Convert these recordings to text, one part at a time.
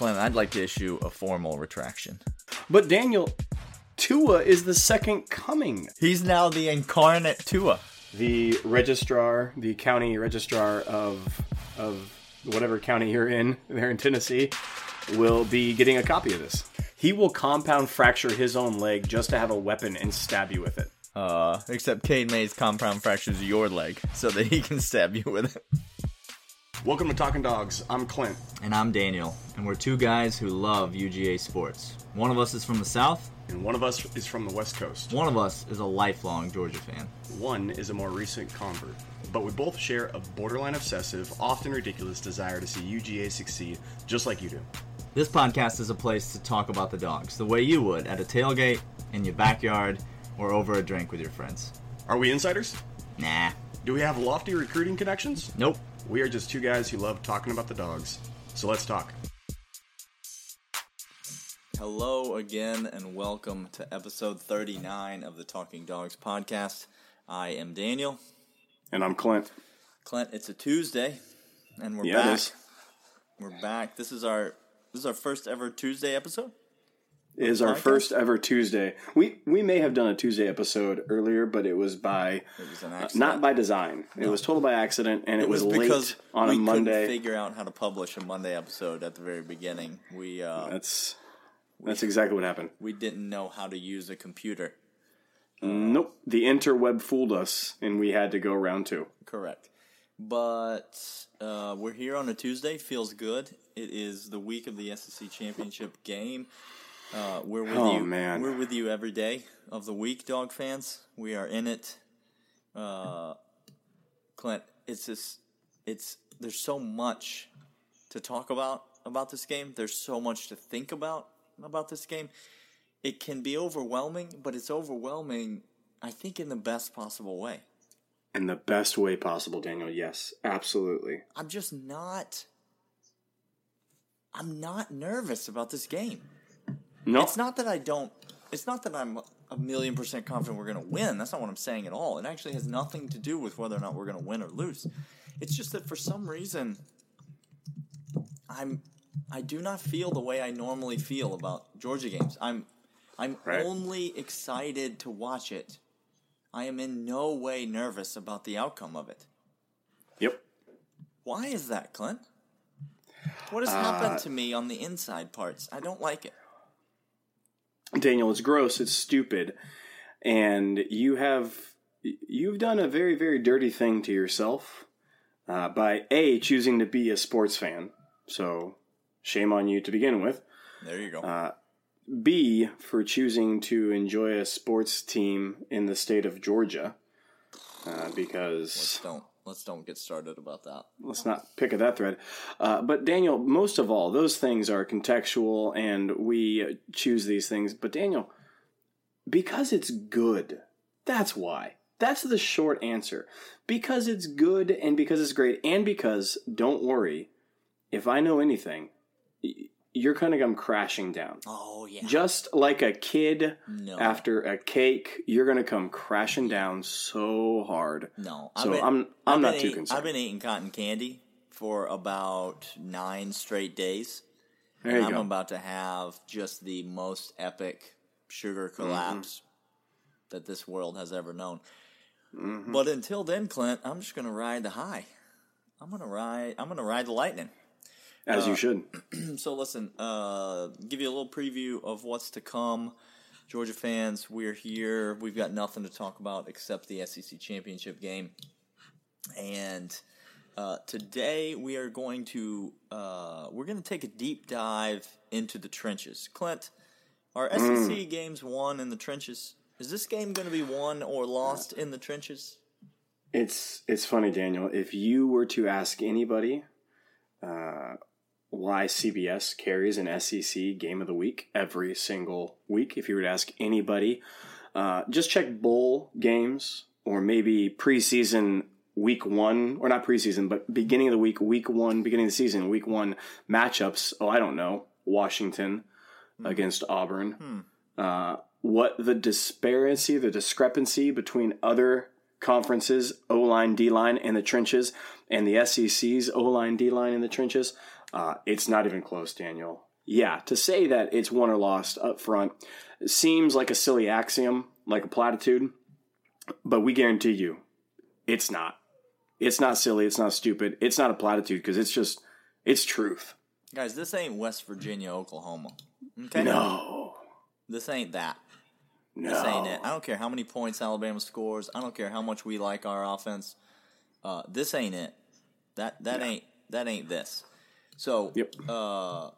I'd like to issue a formal retraction. But Daniel, Tua is the second coming. He's now the incarnate Tua. The registrar, the county registrar of of whatever county you're in, there in Tennessee, will be getting a copy of this. He will compound fracture his own leg just to have a weapon and stab you with it. Uh, except Cade Mays compound fractures your leg so that he can stab you with it. Welcome to Talking Dogs. I'm Clint. And I'm Daniel, and we're two guys who love UGA sports. One of us is from the South, And one of us is from the West Coast. one of us is a lifelong Georgia fan. One is a more recent convert. But we both share a borderline obsessive, often ridiculous desire to see UGA succeed just like you do. This podcast is a place to talk about the dogs the way you would at a tailgate, in your backyard, or over a drink with your friends. Are we insiders? Nah. Do we have lofty recruiting connections? Nope. We are just two guys who love talking about the dogs. So let's talk. Hello again, and welcome to episode 39 of the Talking Dogs podcast. I am Daniel. And I'm Clint. Clint, it's a Tuesday, and we're Yeah, back. is. We're back. This is our this is our first ever Tuesday episode. It is our Podcast? first ever Tuesday. We we may have done a Tuesday episode earlier, but it was by It was an uh, not by design. It was total by accident, and it, was, because late on we a Monday. couldn't figure out how to publish a Monday episode at the very beginning. We uh, That's that's exactly what happened. we didn't know how to use a computer. Nope, the interweb fooled us, and we had to go round two. Correct. But uh, we're here on a Tuesday. Feels good. It is the week of the SEC championship game. Uh, we're with Oh, you. man. We're with you every day of the week, dog fans. We are in it. Uh, Clint, it's just, it's there's so much to talk about about this game. There's so much to think about about this game. It can be overwhelming, but it's overwhelming. I think in the best possible way. In the best way possible, Daniel. Yes, absolutely. I'm just not. I'm not nervous about this game. No, It's not that I don't. It's not that I'm a million percent confident we're going to win. That's not what I'm saying at all. It actually has nothing to do with whether or not we're going to win or lose. It's just that for some reason, I'm. I do not feel the way I normally feel about Georgia games. I'm. I'm Right. only excited to watch it. I am in no way nervous about the outcome of it. Yep. Why is that, Clint? What has Uh, happened to me on the inside parts? I don't like it. Daniel, it's gross. It's stupid, and you have you've done a very very dirty thing to yourself uh, by a choosing to be a sports fan. So shame on you to begin with. There you go. Uh, B for choosing to enjoy a sports team in the state of Georgia, uh, because let's don't let's don't get started about that. let's not pick at that thread. Uh, but Daniel, most of all, those things are contextual, and we choose these things. But Daniel, because it's good, that's why. That's the short answer. Because it's good, and because it's great, and because don't worry, if I know anything, you're gonna come crashing down. Oh yeah. Just like a kid No. after a cake, you're gonna come crashing down so hard. no. So been- I'm I'm I've not too eat- concerned. I've been eating cotton candy for about nine straight days. there and I'm go. about to have just the most epic sugar Mm-hmm. collapse that this world has ever known. Mm-hmm. But until then, Clint, I'm just gonna ride the high. I'm gonna ride. I'm gonna ride the lightning. As uh, you should. So listen, uh, give you a little preview of what's to come. Georgia fans, we're here. We've got nothing to talk about except the SEC championship game, and uh, today we are going to uh, we're going to take a deep dive into the trenches. Clint, are SEC games won in the trenches? Is this game going to be won or lost in the trenches? It's it's funny, Daniel. If you were to ask anybody uh, why CBS carries an SEC game of the week every single week, if you were to ask anybody, uh, just check bowl games or maybe preseason week one, or not preseason, but beginning of the week, week one, beginning of the season, week one matchups. Oh, I don't know, Washington against Auburn. Uh, what the disparity, the discrepancy between other conferences, O line, D line in the trenches, and the SEC's O line, D line in the trenches, uh, it's not even close, Daniel. yeah, to say that it's won or lost up front seems like a silly axiom, like a platitude, but we guarantee you it's not. It's not silly, it's not stupid, it's not a platitude because it's just it's truth. Guys, this ain't West Virginia, Oklahoma. Okay? No. This ain't that. No. This ain't it. I don't care how many points Alabama scores. I don't care how much we like our offense. Uh, this ain't it. That that ain't that ain't this. So Yep. uh,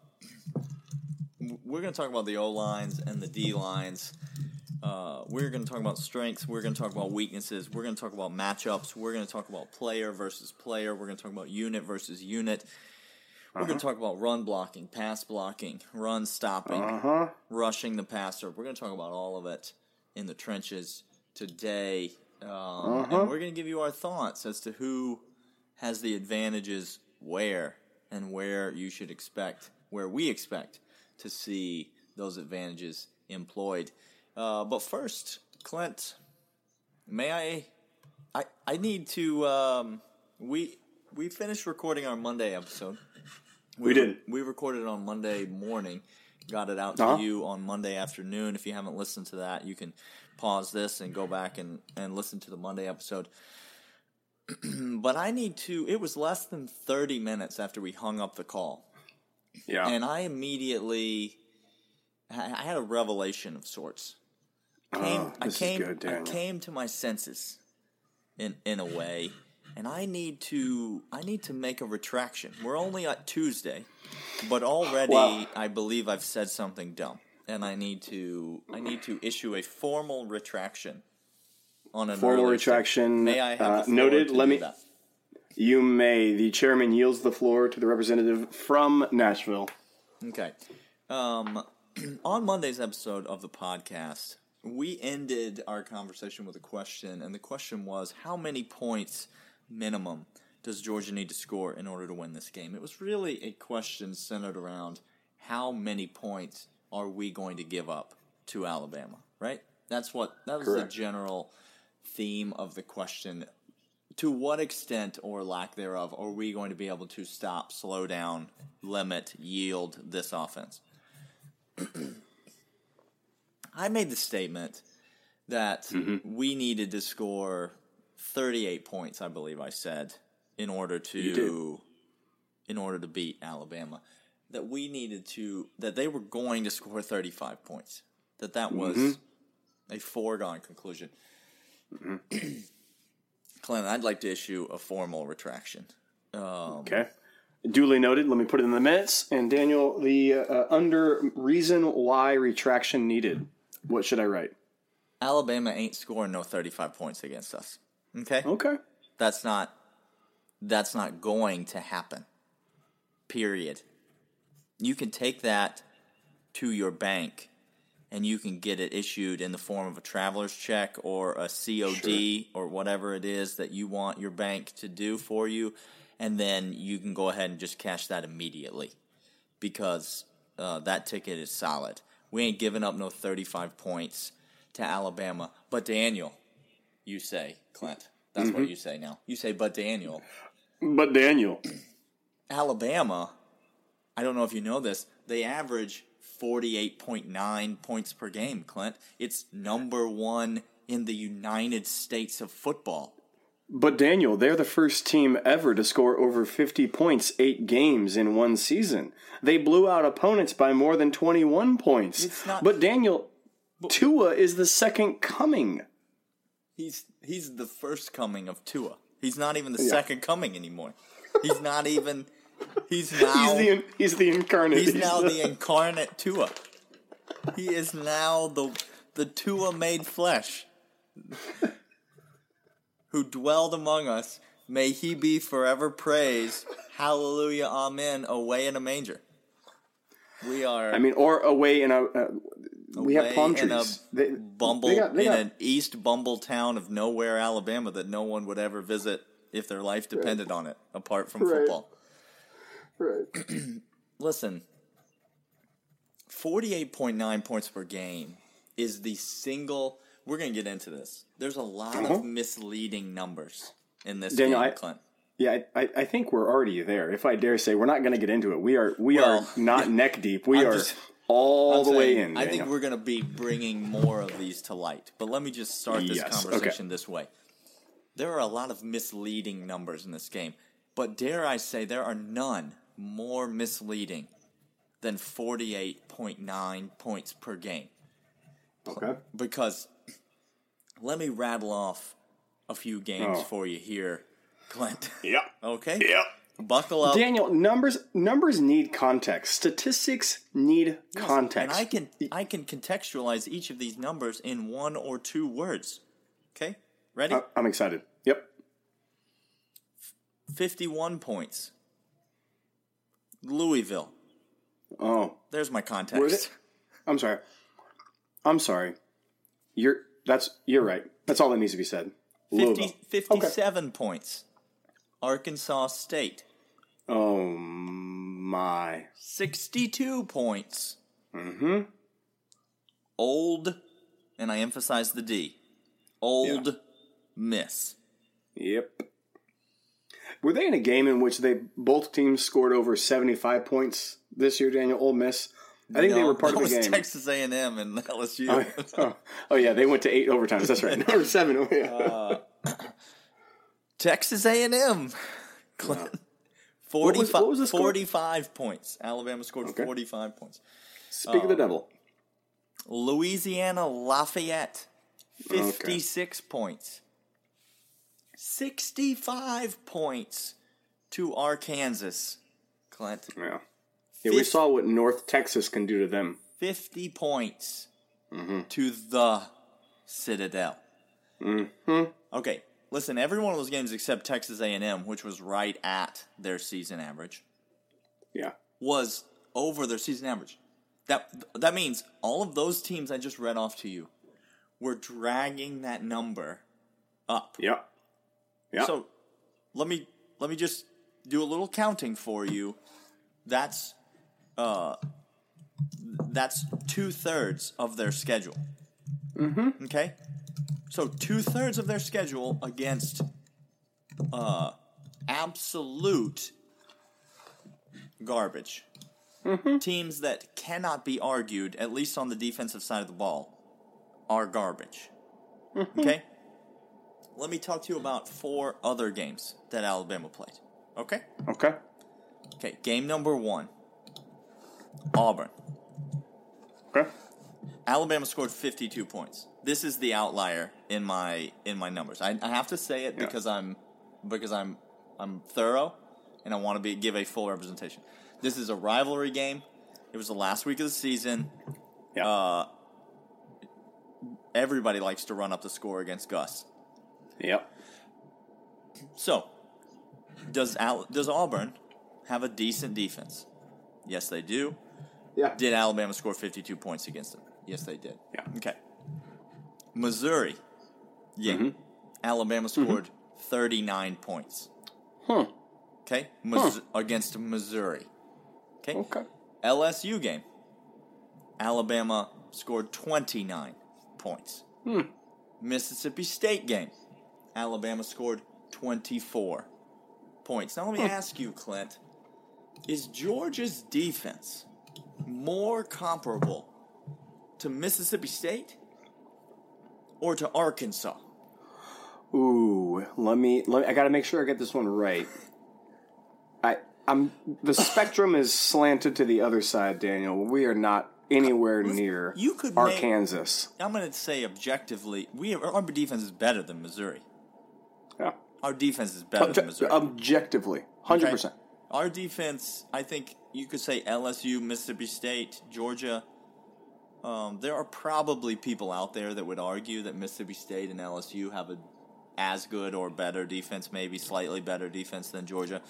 we're going to talk about the O lines and the D lines. Uh, we're going to talk about strengths. We're going to talk about weaknesses. We're going to talk about matchups. We're going to talk about player versus player. We're going to talk about unit versus unit. We're going to talk about run blocking, pass blocking, run stopping, Uh huh. rushing the passer. We're going to talk about all of it in the trenches today. Um, Uh-huh. And we're going to give you our thoughts as to who has the advantages where and where you should expect, where we expect to see those advantages employed. Uh, but first, Clint, may I? I I need to. Um, we we finished recording our Monday episode. We did. We recorded on Monday morning. Got it out Uh-huh. to you on Monday afternoon. If you haven't listened to that, you can pause this and go back and, and listen to the Monday episode. but I need to. It was less than 30 minutes after we hung up the call. Yeah. And I immediately. I I had a revelation of sorts. Came, Oh, I came. good, I came to my senses, in in a way, and I need to. I need to make a retraction. We're only at Tuesday, but already Wow. I believe I've said something dumb, and I need to. I need to issue a formal retraction. On an Formal retraction. May I have uh, noted. Let me. that? You may. The chairman yields the floor to the representative from Nashville. Okay. Um, on Monday's episode of the podcast, we ended our conversation with a question, and the question was how many points minimum does Georgia need to score in order to win this game? It was really a question centered around how many points are we going to give up to Alabama, right? That's what that was Correct. the general theme of the question. To what extent or lack thereof are we going to be able to stop, slow down, limit, yield this offense? I made the statement that Mm-hmm. we needed to score 38 points, I believe I said, in order to in order to beat Alabama. That we needed to that they were going to score 35 points. That that was Mm-hmm. a foregone conclusion. Clint, I'd like to issue a formal retraction. Um, Okay. Duly noted. Let me put it in the minutes. And Daniel, the uh, under reason why retraction needed. What should I write? Alabama ain't scoring no 35 points against us. Okay? Okay. That's not that's not going to happen. Period. You can take that to your bank and you can get it issued in the form of a traveler's check or a COD or whatever it is that you want your bank to do for you and then you can go ahead and just cash that immediately because uh, that ticket is solid. We ain't giving up no 35 points to Alabama. But Daniel, you say, Clint. That's what you say now. You say, but Daniel. But Daniel, Alabama, I don't know if you know this, they average 48.9 points per game, Clint. It's number one in the United States of football. but Daniel, they're the first team ever to score over 50 points eight games in one season. They blew out opponents by more than 21 points. It's not- but Daniel, Tua is the second coming. He's he's the first coming of Tua. He's not even the second coming anymore. He's not even. He's now. He's the he's the incarnate. He's now the incarnate Tua. He is now the the Tua made flesh, who dwelled among us. May he be forever praised. Hallelujah, Amen. Away in a manger. We are I mean, or away in a. Uh, we have palm in a trees. They- Bumble they got- they in got- an East Bumble town of nowhere, Alabama, that no one would ever visit if their life depended on it, apart from Right. football. Right. Listen, 48.9 points per game is the single. We're going to get into this. There's a lot Uh-huh. of misleading numbers in this Daniel, game, I- Clint. Yeah, I, I think we're already there. If I dare say, we're not going to get into it. We are we Well, are not neck deep. We I'm are just- all I'm the way saying, in. I think we're going to be bringing more of these to light. But let me just start this Yes, okay. conversation this way. There are a lot of misleading numbers in this game, but dare I say there are none more misleading than 48.9 points per game. okay. Because let me rattle off a few games Oh. for you here, Clint. Yep. Okay? Yep. Buckle up. Daniel, numbers numbers need context. Statistics need context. And I can I can contextualize each of these numbers in one or two words. Okay? Ready? I'm excited. Yep. 51 points. Louisville. Oh, There's my context. I'm sorry. I'm sorry. You're that's you're right. That's all that needs to be said. 50, Louisville. 57 points. Arkansas State. Oh my. 62 points. Mm-hmm. Old, and I emphasize the D. Old Miss. Yep. Were they in a game in which they both teams scored over 75 points this year, Daniel? Ole Miss. I think they were part of the was game. Texas A&M and LSU. Oh, oh, oh, yeah, they went to eight overtimes. That's right, number seven. Oh, yeah. Uh, Texas A&M. Clint. was- 45, what was the score? 45 points. Alabama scored Okay. 45 points. Speak of the uh, devil. Louisiana Lafayette, 56 points. 65 points to Arkansas, Clint. Yeah. Yeah, we saw what North Texas can do to them. 50 points Mm-hmm. to the Citadel. Mm-hmm. Okay, listen, every one of those games except Texas A&M, which was right at their season average, Yeah. was over their season average. That that means all of those teams I just read off to you were dragging that number up. Yep. Yep. So let me let me just do a little counting for you. That's uh that's two thirds of their schedule. Mm-hmm. Okay, so two thirds of their schedule against uh absolute garbage. Teams that cannot be argued, at least on the defensive side of the ball, are garbage. Okay? Let me talk to you about four other games that Alabama played. Okay? okay. Okay, game number one Auburn. Okay. Alabama scored 52 points. This is the outlier in my in my numbers. I, I have to say it Yeah. because I'm because I'm I'm thorough and I want to be give a full representation. This is a rivalry game. It was the last week of the season. Yeah. Uh, everybody likes to run up the score against Gus. Yep. So, does Al- does Auburn have a decent defense? Yes, they do. Yeah. Did Alabama score 52 points against them? Yes, they did. Yeah. Okay. Missouri. Yeah. Mm-hmm. Alabama scored 39 points. Huh. Okay? Mis- Against Missouri. Okay? Okay. LSU game. Alabama scored 29 points. Hmm. Mississippi State game. Alabama scored 24 points. Now let me ask you, Clint, is Georgia's defense more comparable to Mississippi State or to Arkansas? Ooh, let me. Let, I got to make sure I get this one right. I, I'm. The spectrum is slanted to the other side, Daniel. We are not anywhere near you could make- Arkansas. I'm going to say objectively, we our defense is better than Missouri. Our defense is better than Missouri. objectively, hundred Okay? percent. Our defense, I think you could say LSU, Mississippi State, Georgia. Um, there are probably people out there that would argue that Mississippi State and LSU have a as good or better defense, maybe slightly better defense than Georgia.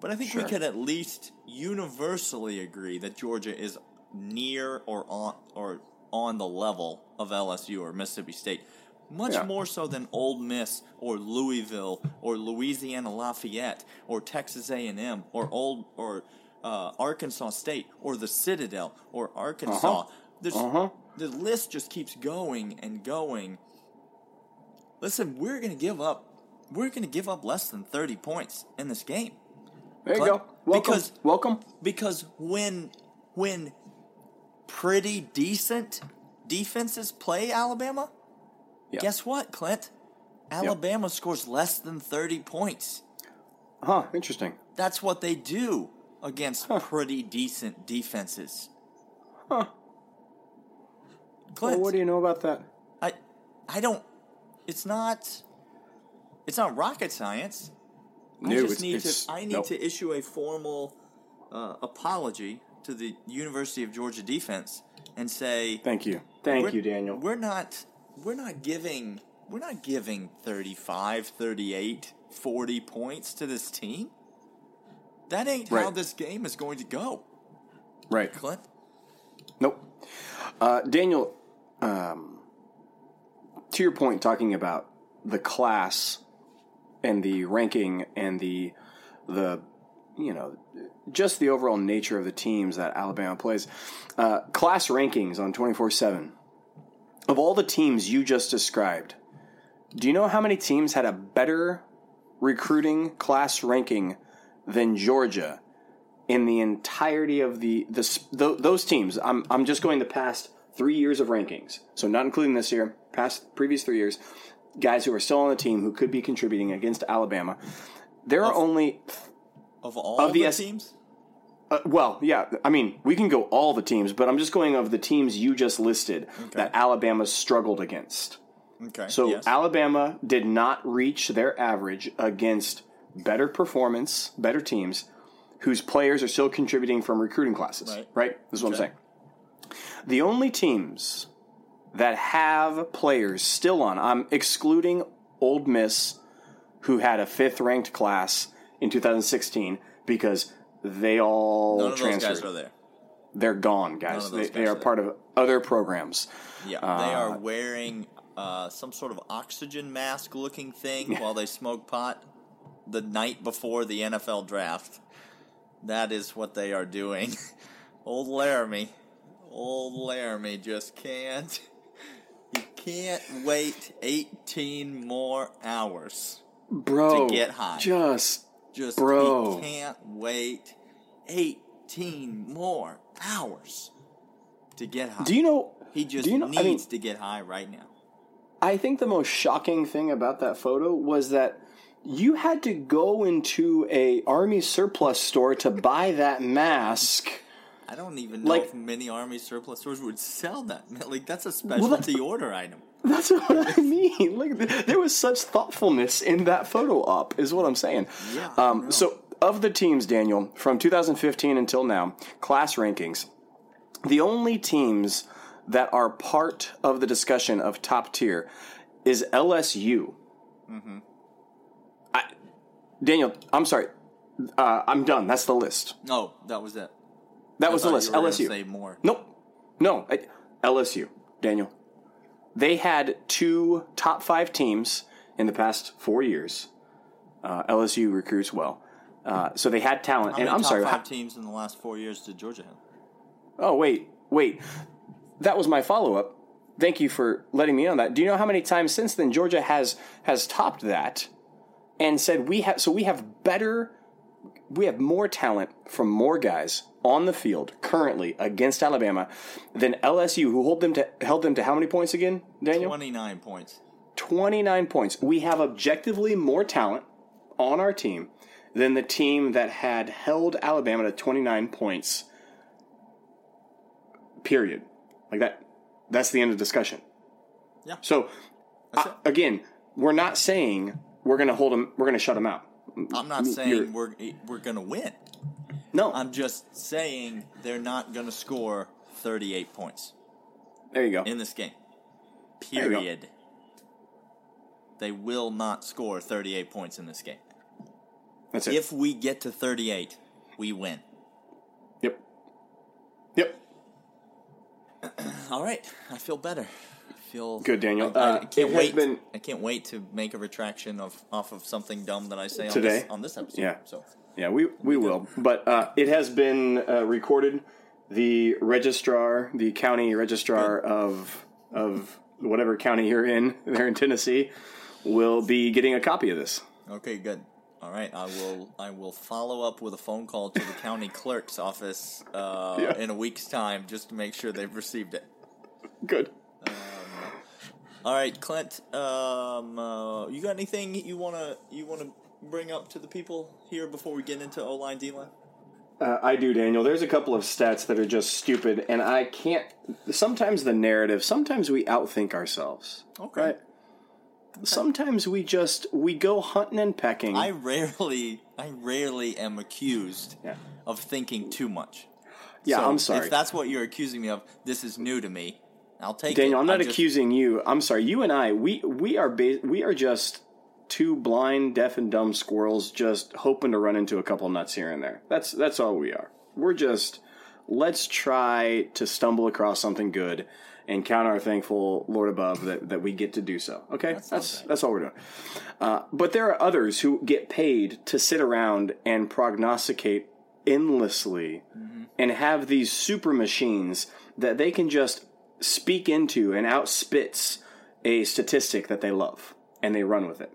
But I think we Sure. could at least universally agree that Georgia is near or on or on the level of LSU or Mississippi State. Much Yeah. more so than Old Miss or Louisville or Louisiana Lafayette or Texas A&M or old or uh, Arkansas State or the Citadel or Arkansas. Uh-huh. There's, Uh-huh. The list just keeps going and going. Listen, we're going to give up we're going to give up less than 30 points in this game. There you go. Welcome. because- Welcome. Because when when pretty decent defenses play Alabama, Yeah. guess what, Clint? Alabama scores less than 30 points. Huh. Interesting. That's what they do against Huh. pretty decent defenses. Huh. Clint, Well, what do you know about that? I I don't it's not it's not rocket science. I just it's- need it's- to I need to issue a formal uh, apology to the University of Georgia defense and say Thank you. Thank you, Daniel. We're not we're not giving we're not giving 35, 38, 40 points to this team. That ain't how this game is going to go, Right. Clint. Nope. Uh, Daniel, um, to your point, talking about the class and the ranking and the the you know just the overall nature of the teams that Alabama plays. Uh, class rankings on twenty four seven. Of all the teams you just described, do you know how many teams had a better recruiting class ranking than Georgia in the entirety of the, the th- those teams. I'm I'm just going the past three years of rankings, so not including this year, past previous three years. Guys who are still on the team who could be contributing against Alabama. There are Of- only Of all Of the the, teams, uh, well, yeah. I mean, we can go all the teams, but I'm just going of the teams you just listed that Alabama struggled against. okay. So yes. Alabama did not reach their average against better performance, better teams whose players are still contributing from recruiting classes. Right. Right? This is what Okay. I'm saying. The only teams that have players still on, I'm excluding Old Miss, who had a fifth ranked class in 2016 because they all none of those transferred. guys are there. They're gone, guys. They, those they guys are are part of other programs. Yeah, they are wearing uh, some sort of oxygen mask looking thing while they smoke pot the night before the NFL draft. That is what they are doing. Old Laremy, old Laremy just can't. You can't wait 18 more hours. Bro, To get high. Just Just Bro. he can't wait 18 more hours to get high. do you know? he just you know- I needs mean- to get high right now. I think the most shocking thing about that photo was that you had to go into a army surplus store to buy that mask. I don't even know Like- if many army surplus stores would sell that. Like that's a specialty order item. That's what I mean. Like there was such thoughtfulness in that photo op, is what I'm saying. Yeah, I. Um, so of the teams, Daniel, from 2015 until now, class rankings, the only teams that are part of the discussion of top tier is LSU. Mm-hmm. I, Daniel, I'm sorry. Uh, I'm done. That's the list. Oh, that was it. That I was the list. LSU. Say more. Nope. No. I, LSU, Daniel. They had two top five teams in the past four years. Uh, LSU recruits well. Uh, so they had talent. How and I'm sorry. five how- teams in the last four years did Georgia have? oh, wait. Wait. That was my follow up. Thank you for letting me know that. Do you know how many times since then Georgia has has topped that and said we have so we have better we have more talent from more guys on the field currently against Alabama than LSU, who hold them to held them to how many points again, Daniel? Twenty nine points. 29 points. We have objectively more talent on our team than the team that had held Alabama to 29 points. Period. Like that. That's the end of discussion. Yeah. So, uh, I- again, we're not saying we're going to hold them, we're going to shut them out. I'm not You're- saying we're we're gonna win. No. I'm just saying they're not gonna score 38 points there you go. in this game. There you go. Period. They will not score 38 points in this game. That's it. If we get to 38, we win. Yep. Yep. All right, I feel better. I feel Good, Daniel. I, I Uh, can't has wait. been- I can't wait to make a retraction of off of something dumb that I say on Today? this, on this episode. Yeah. So Yeah, we, we will. But uh, it has been uh, recorded. The registrar, the county registrar of of whatever county you're in, there in Tennessee, will be getting a copy of this. Okay, good. All right, I will. I will follow up with a phone call to the county clerk's office uh, Yeah. in a week's time just to make sure they've received it. Good. All right, Clint. Um, uh, you got anything you wanna you wanna bring up to the people here before we get into O line D line? Uh, I do, Daniel. There's a couple of stats that are just stupid, and I can't. Sometimes the narrative. Sometimes we outthink ourselves. Okay. Right. Sometimes we just we go hunting and pecking. I rarely, I rarely am accused Yeah. of thinking too much. yeah, So I'm sorry, If that's what you're accusing me of, this is new to me. I'll take it. Daniel. I'm not I just- accusing you. I'm sorry. You and I, we we are ba- we are just two blind, deaf, and dumb squirrels just hoping to run into a couple nuts here and there. That's that's all we are. We're just let's try to stumble across something good and count our thankful Lord above that, that we get to do so. Okay, that's right. that's all we're doing. Uh, but there are others who get paid to sit around and prognosticate endlessly and have these super machines that they can just speak into and outspits a statistic that they love and they run with it.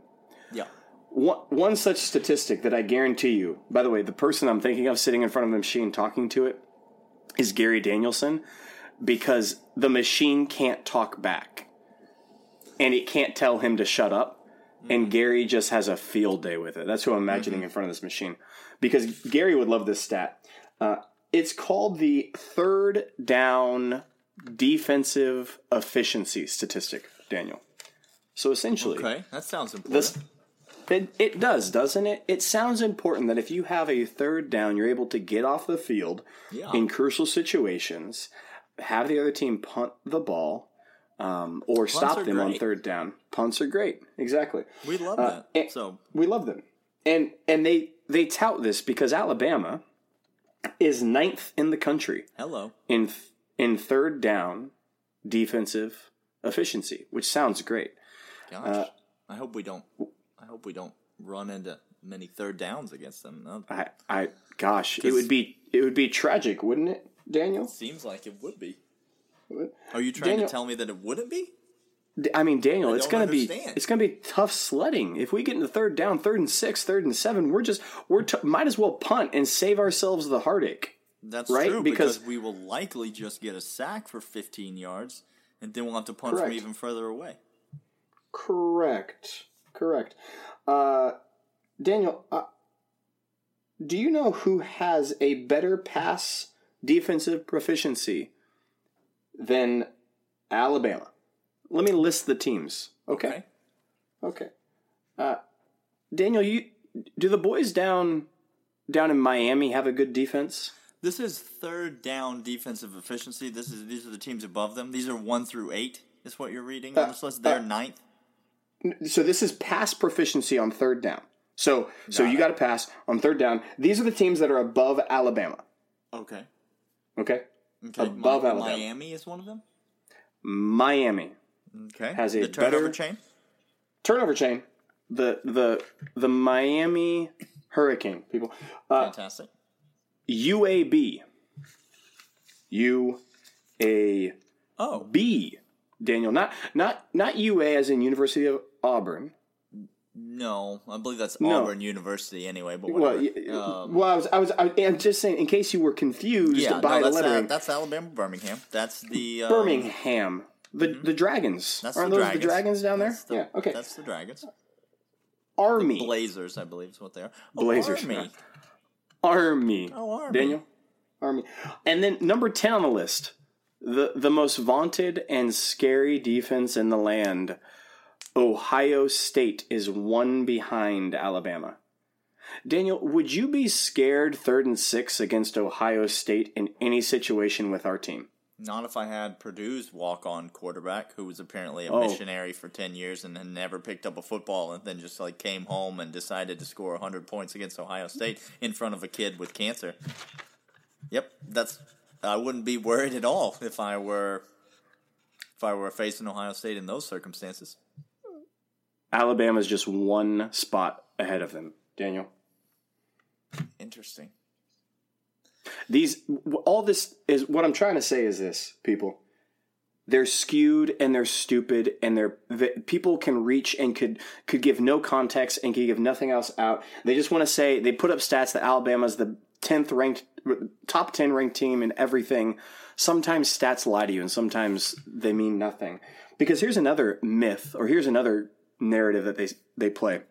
Yeah. One, one such statistic that I guarantee you, by the way, the person I'm thinking of sitting in front of the machine talking to it is Gary Danielson because the machine can't talk back and it can't tell him to shut up. And Gary just has a field day with it. That's who I'm imagining in front of this machine because Gary would love this stat. Uh, it's called the third down defensive efficiency statistic, Daniel. So essentially, Okay, that sounds important. this it, it does, doesn't it? It sounds important that if you have a third down, you're able to get off the field Yeah. in crucial situations, have the other team punt the ball, um, or stop are them on third down. Punts are great, exactly. we love uh, that. so We love them, and and they they tout this because Alabama is ninth in the country hello. in in third down defensive efficiency, which sounds great. Gosh, Uh, I hope we don't. I hope we don't run into many third downs against them. That I, I, gosh, it would be it would be tragic, wouldn't it, Daniel? seems like it would be. Are you trying Daniel- to tell me that it wouldn't be? I mean, Daniel, I it's gonna be it's gonna be tough sledding if we get into third down, third and six, third and seven. We're just we're t- might as well punt and save ourselves the heartache. That's Right, true because- because, we will likely just get a sack for 15 yards, and then we'll have to punt Correct. from even further away. Correct. Correct. Uh, Daniel, uh, do you know who has a better pass defensive proficiency than Alabama? Let me list the teams. Okay. Okay. Okay. Uh, Daniel, you do the boys down down in Miami have a good defense? This is third down defensive efficiency. This is these are the teams above them. These are one through eight. Is what you're reading on this list. They're uh, ninth. So this is pass proficiency on third down. So so Got you it. got to pass on third down. These are the teams that are above Alabama. Okay. Okay. Okay. Above Mi- Alabama. Miami is one of them. Miami Okay. Has a the turnover better- chain. turnover chain. The the the Miami Hurricane people. Uh, Fantastic. UAB. UAB. Oh, B. Daniel, not not not UA as in University of Auburn. No, I believe that's No. Auburn University anyway. But Well, whatever. y- um, well, I was I was I, am just saying in case you were confused yeah, by no, the that's, lettering. uh, that's Alabama Birmingham. That's the um, Birmingham. The the Dragons. That's Aren't the those Dragons. the Dragons down there? The- yeah. Okay. That's the Dragons. Army. Blazers, I believe, is what they are. Oh, Blazers, Army. Army. Oh, Army. Daniel. Army. And then number 10 on the list. The the most vaunted and scary defense in the land. Ohio State is one behind Alabama. Daniel, would you be scared third and six against Ohio State in any situation with our team? Not if I had Purdue's walk-on quarterback, who was apparently a Oh. missionary for ten years and had never picked up a football, and then just like came home and decided to score hundred points against Ohio State in front of a kid with cancer. Yep, that's. I wouldn't be worried at all if I were if I were facing Ohio State in those circumstances. Alabama's just one spot ahead of them, Daniel. Interesting. These all this is what I'm trying to say is this, people. they're skewed and they're stupid and they're th- people can reach and could could give no context and could give nothing else out. They just want to say they put up stats that Alabama's the tenth ranked top ten ranked team in everything. Sometimes stats lie to you and sometimes they mean nothing. Because here's another myth or here's another narrative that they they play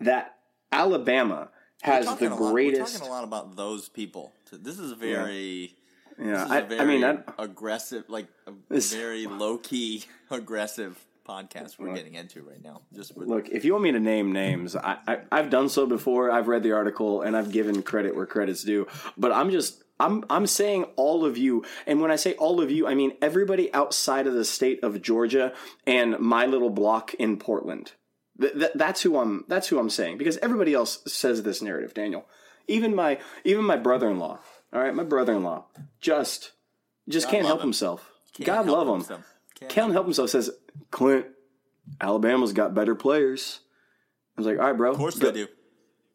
that Alabama has the a lot, greatest. we're talking a lot about those people. This is very. yeah, This is I, a very I mean, I, aggressive, like a This- very low key aggressive podcast we're getting into right now. Just Look, if you want me to name names, I, I I've done so before. I've read the article and I've given credit where credit's due. But I'm just I'm I'm saying all of you, and when I say all of you, I mean everybody outside of the state of Georgia and my little block in Portland. Th- th- that's who I'm. That's who I'm saying because everybody else says this narrative. Daniel, even my even my brother-in-law. All right, my brother-in-law just just can't help him. himself. Can't God help love him. himself. Can't Can't help himself. Says Clint, Alabama's got better players. I was like, all right, bro. Of course they do.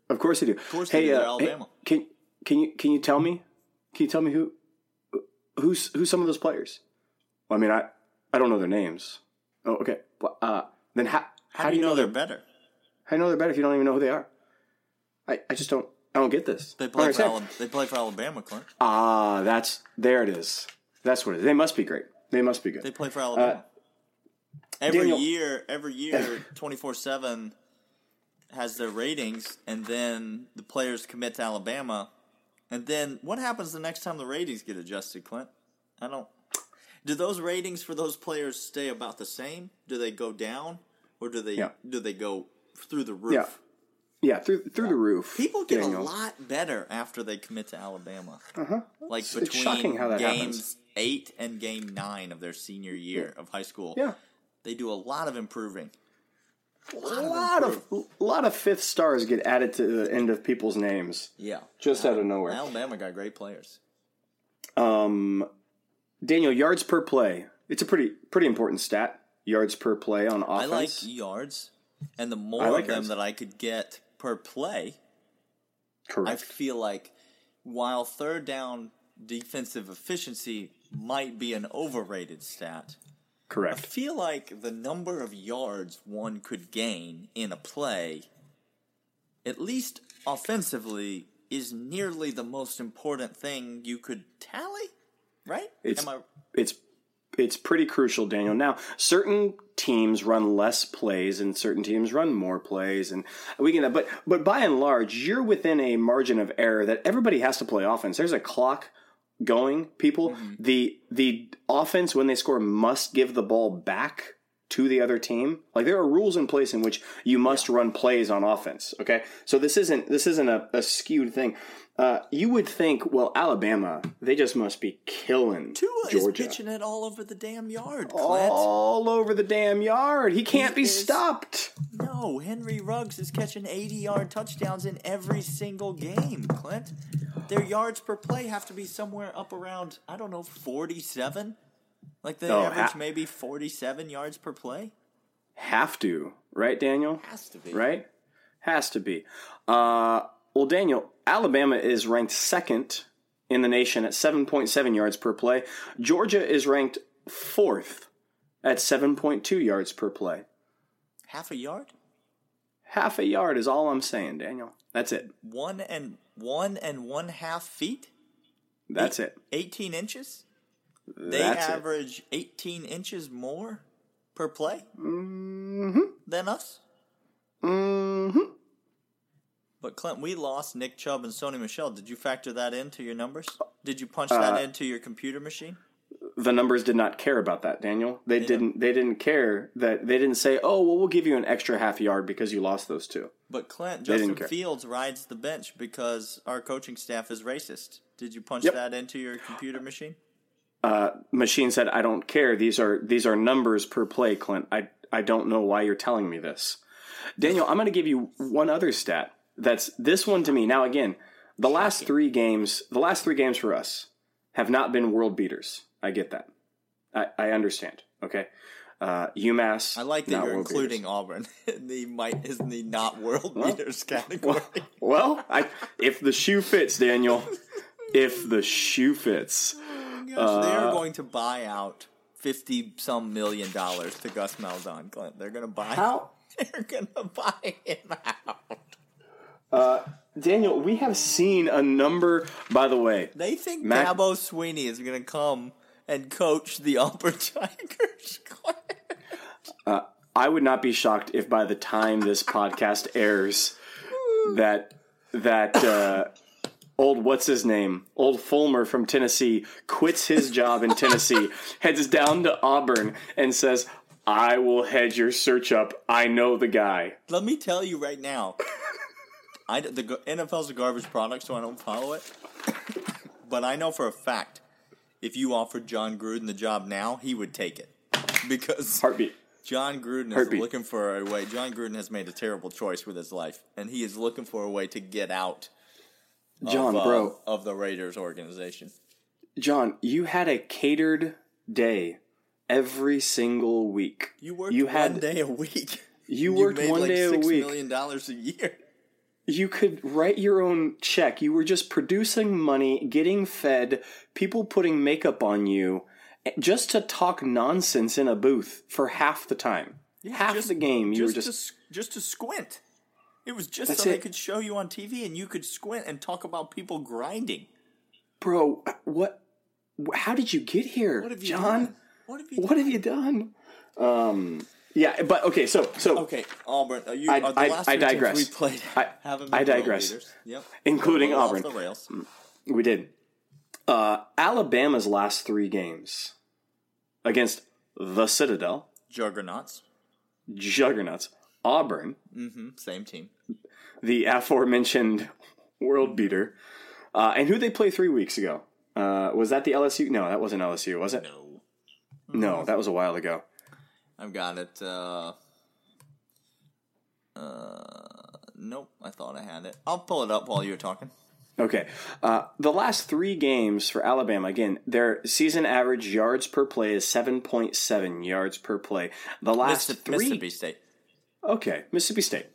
Of course they do. Of course they do. They're uh, hey, can can you can you tell me? Can you tell me who who's who's some of those players? Well, I mean, I I don't know their names. Oh, okay. Well, uh, then how How, do you know they're better? how do you know they're better if you don't even know who they are? I, I just don't I don't get this. They play for. Alabama. They play for Alabama, Clint. Ah, that's there it is. That's what it is. They must be great. They must be good. They play for Alabama. every Uh, Daniel- year, every year, twenty four seven has their ratings, and then the players commit to Alabama, and then what happens the next time the ratings get adjusted, Clint? I don't. Do those ratings for those players stay about the same? Do they go down, or do they Yeah. do they go through the roof? Yeah. yeah, through through the roof. People get Daniel. a lot better after they commit to Alabama. Uh-huh. Like It's- between it's shocking how that games happens. eight and game nine of their senior year of high school, Yeah. they do a lot of improving. A lot of a lot of fifth stars get added to the end of people's names Yeah, just out of nowhere. Alabama got great players. Um, Daniel, yards per play. It's a pretty pretty important stat. Yards per play on offense. I like yards, and the more I like of them yards. that I could get per play, Correct. I feel like while third down defensive efficiency might be an overrated stat, I feel like the number of yards one could gain in a play, at least offensively, is nearly the most important thing you could tally. Right? It's Am I? it's it's pretty crucial, Daniel. Now, certain teams run less plays and certain teams run more plays and we can but but by and large, you're within a margin of error that everybody has to play offense. There's a clock going, people. Mm-hmm. The the offense when they score must give the ball back to the other team. Like there are rules in place in which you must run plays on offense. Okay, so this isn't this isn't a, a skewed thing. Uh, you would think, well, Alabama, they just must be killing Tua Georgia is pitching it all over the damn yard, Clint. all over the damn yard. He can't He be is- stopped. No, Henry Ruggs is catching 80 yard touchdowns in every single game, Clint. Their yards per play have to be somewhere up around, I don't know, 47? Like they Oh, average ha- maybe 47 yards per play? Have to, right, Daniel? Has to be. Right? Has to be. Uh, well, Daniel, Alabama is ranked second in the nation at 7.7 yards per play. Georgia is ranked fourth at 7.2 yards per play. Half a yard? Half a yard is all I'm saying, Daniel. That's it. One and one and one half feet? That's it. 18 inches? They That's it. average 18 inches more per play Mm-hmm. than us? Mm-hmm. But Clint, we lost Nick Chubb and Sony Michel. Did you factor that into your numbers? Did you punch that into your computer machine? the numbers did not care about that, Daniel. They, didn't. They didn't care that they didn't say, "Oh, well, we'll give you an extra half yard because you lost those two. But Clint, Justin. Fields rides the bench because our coaching staff is racist. Did you punch Yep. that into your computer machine? Uh, machine said, "I don't care. These are these are numbers per play, Clint. I I don't know why you're telling me this." Daniel, I'm going to give you one other stat. That's this one to me. Now again, the last three games, the last three games for us have not been world beaters. I get that. I, I understand. Okay. Uh, UMass. I like that you're including Auburn in the might is the not world beaters category. beaters. Well, I, if the shoe fits, Daniel. if the shoe fits. Gosh, they are going to buy out fifty some million dollars to Gus Malzahn, Clint. They're gonna buy. How? They're gonna buy him out. Uh, Daniel, we have seen a number. By the way, They think Mac- Dabo Swinney is gonna come and coach the Auburn Tigers. Clint. I would not be shocked if by the time this podcast airs, that that uh, old what's his name, old Fulmer from Tennessee, quits his job in Tennessee, heads down to Auburn, and says, "I will head your search up. I know the guy." Let me tell you right now. I the NFL's a garbage product, so I don't follow it. but I know for a fact, if you offered Jon Gruden the job now, he would take it because Heartbeat. Jon Gruden is Heartbeat. looking for a way. Jon Gruden has made a terrible choice with his life, and he is looking for a way to get out. John, of, uh, bro, of the Raiders organization. John, you had a catered day every single week. You worked You one day a week. You worked made one like day a six week. million dollars a year. You could write your own check. You were just producing money, getting fed, people putting makeup on you, eh, just to talk nonsense in a booth for half the time. half just- the game, you were just just. to, just to squint. It was just That's so they could show you on TV, and you could squint and talk about people grinding. Bro, what? How did you get here, What have you John? done? What have you? What have you done? Um, yeah, but okay, so so Okay, Auburn. Are you? I- are the I- last I digress. we played I- I digress. Yep, including Auburn, the rails. we did. Uh, Alabama's last three games against the Citadel, Juggernauts. Juggernauts, Auburn, Mm-hmm. Same team. The aforementioned world beater, uh, and who they play three weeks ago. Uh, was that the LSU? No, that wasn't LSU, was it? No, No, that was a while ago. I've got it. Uh, uh, nope. I thought I had it. I'll pull it up while you're talking. Okay. Uh, the last three games for Alabama, again, their season average yards per play is 7.7 yards per play. The last Mississippi, three. Mississippi State. Okay, Mississippi State.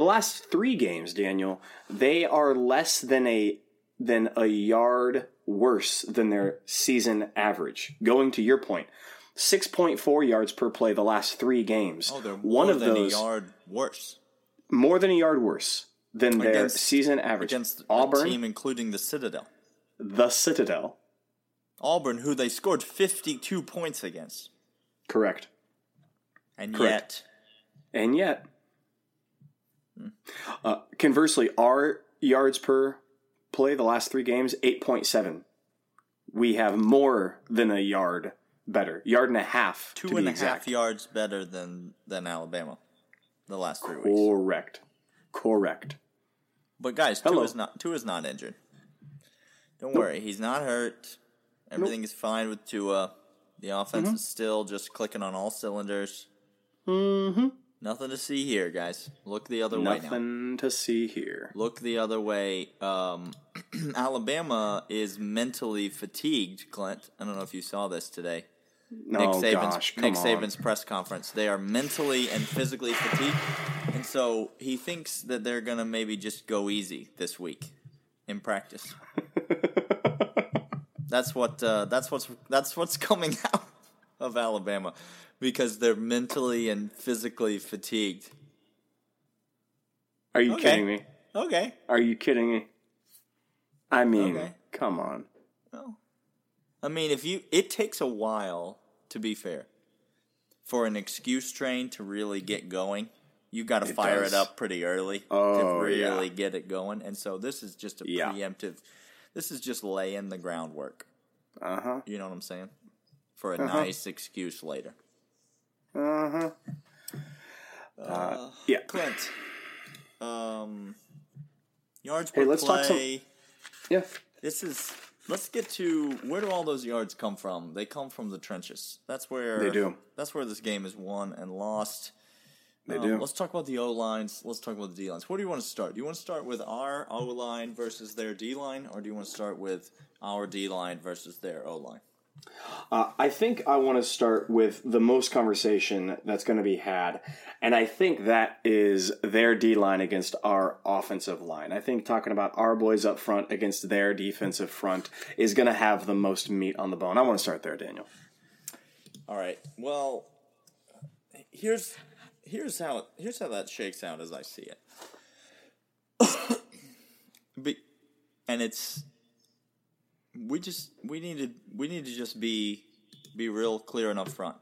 The last three games, Daniel, they are less than a than a yard worse than their season average. Going to your point, six point four yards per play the last three games. Oh, they're one more of than those a yard worse more than a yard worse than their Against- season average. against Auburn, team including the Citadel. the Citadel, Auburn, who they scored 52 points against, correct. and Correct. yet And yet, uh, conversely, our yards per play the last three games, 8.7. We have more than a yard better. Yard and a half. two and a half yards better than than Alabama the last three weeks. Correct. Correct. But guys, two Hello. is not two is not injured. Don't worry, he's not hurt. Everything is fine with Tua. The offense Mm-hmm. is still just clicking on all cylinders. Mm-hmm. Nothing to see here, guys. Look the other way now. Nothing to see here. Look the other way. Um, Alabama is mentally fatigued, Clint. I don't know if you saw this today. No, Nick Saban's, gosh, Nick on. Saban's press conference. They are mentally and physically fatigued, and so he thinks that they're gonna maybe just go easy this week in practice. that's what uh, that's what's that's what's coming out of Alabama because they're mentally and physically fatigued. Are you Okay. kidding me? Okay. Are you kidding me? I mean, Okay. come on. Well, I mean, if you, it takes a while. To be fair, for an excuse train to really get going, you got to fire does. it up pretty early Oh, to really yeah. get it going. And so this is just a Yeah. preemptive. This is just laying the groundwork. Uh huh. You know what I'm saying? For a Uh-huh. nice excuse later. Uh huh. Uh, yeah. Clint, um, yards Hey, per let's talk some- play. Yeah. This is. Let's get to where do all those yards come from? They come from the trenches. That's where They do. That's where this game is won and lost. They Um, do. Let's talk about the O lines. Let's talk about the D lines. Where do you want to start? Do you want to start with our O line versus their D line, or do you want to start with our D line versus their O line? Uh, I think I want to start with the most conversation that's going to be had, and I think that is their D line against our offensive line. I think talking about our boys up front against their defensive front is going to have the most meat on the bone. I want to start there, Daniel. All right. Well, here's here's how here's how that shakes out as I see it. And it's we just we need to we need to just be be real clear and upfront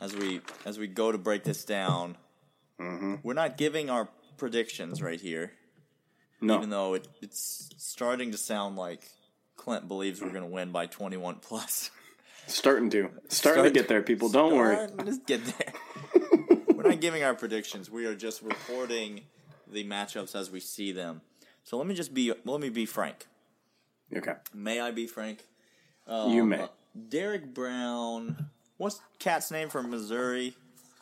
as we as we go to break this down. Mm-hmm. We're not giving our predictions right here, No, even though it, it's starting to sound like Clint believes we're going to win by twenty one plus. starting to starting to get there. People, don't worry. To get there. We're not giving our predictions. We are just reporting the matchups as we see them. So let me just be let me be frank. Okay, May I be frank? you Um, may. Derrick Brown. What's Cat's name from Missouri?